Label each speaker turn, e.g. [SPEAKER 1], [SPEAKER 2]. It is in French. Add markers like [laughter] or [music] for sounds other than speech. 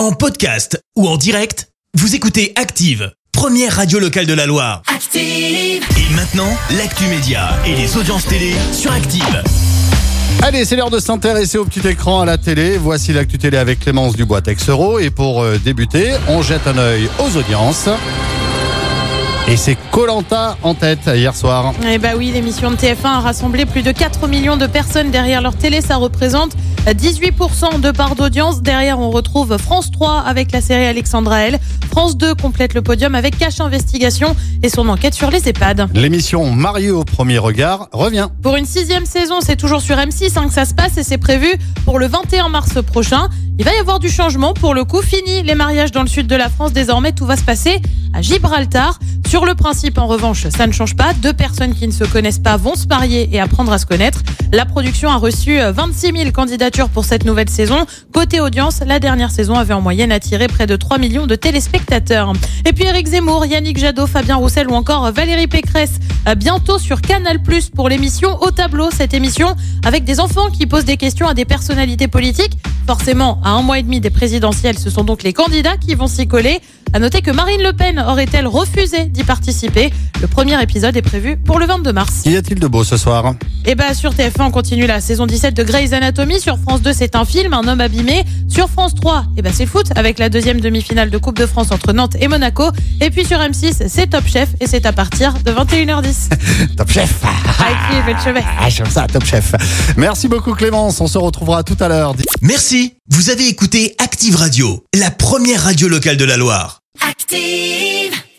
[SPEAKER 1] En podcast ou en direct, vous écoutez Active, première radio locale de la Loire.
[SPEAKER 2] Active.
[SPEAKER 1] Et maintenant, l'actu média et les audiences télé sur Active.
[SPEAKER 3] Allez, c'est l'heure de s'intéresser au petit écran à la télé. Voici l'actu télé avec Clémence Dubois Texero. Et pour euh, débuter, on jette un œil aux audiences. Et c'est Colanta en tête hier soir.
[SPEAKER 4] Eh bah oui, l'émission de TF1 a rassemblé plus de 4 millions de personnes derrière leur télé. Ça représente 18% de part d'audience. Derrière, on retrouve France 3 avec la série Alexandra L. France 2 complète le podium avec Cache Investigation et son enquête sur les EHPAD.
[SPEAKER 3] L'émission Marié au premier regard revient.
[SPEAKER 4] Pour une sixième saison, c'est toujours sur M6 hein, que ça se passe et c'est prévu pour le 21 mars prochain. Il va y avoir du changement pour le coup. Fini les mariages dans le sud de la France. Désormais, tout va se passer à Gibraltar. Sur le principe, en revanche, ça ne change pas. Deux personnes qui ne se connaissent pas vont se marier et apprendre à se connaître. La production a reçu 26 000 candidatures pour cette nouvelle saison. Côté audience, la dernière saison avait en moyenne attiré près de 3 millions de téléspectateurs. Et puis Eric Zemmour, Yannick Jadot, Fabien Roussel ou encore Valérie Pécresse, bientôt sur Canal+, pour l'émission Au Tableau. Cette émission avec des enfants qui posent des questions à des personnalités politiques. Forcément, à un mois et demi des présidentielles, ce sont donc les candidats qui vont s'y coller. À noter que Marine Le Pen aurait-elle refusé d'y participer? Le premier épisode est prévu pour le 22 mars.
[SPEAKER 3] Qu'y a-t-il de beau ce soir?
[SPEAKER 4] Et bah sur TF1 on continue la saison 17 de Grey's Anatomy. Sur France 2 c'est un film, un homme abîmé. Sur France 3, et bah c'est le foot avec la deuxième demi-finale de Coupe de France entre Nantes et Monaco. Et puis sur M6 c'est Top Chef et c'est à partir de 21h10. [laughs]
[SPEAKER 3] Top Chef
[SPEAKER 4] Avec le chevet.
[SPEAKER 3] Ah, j'aime ça, Top Chef. Merci beaucoup Clémence, on se retrouvera tout à l'heure.
[SPEAKER 1] Merci, vous avez écouté Active Radio, la première radio locale de la Loire.
[SPEAKER 2] Active.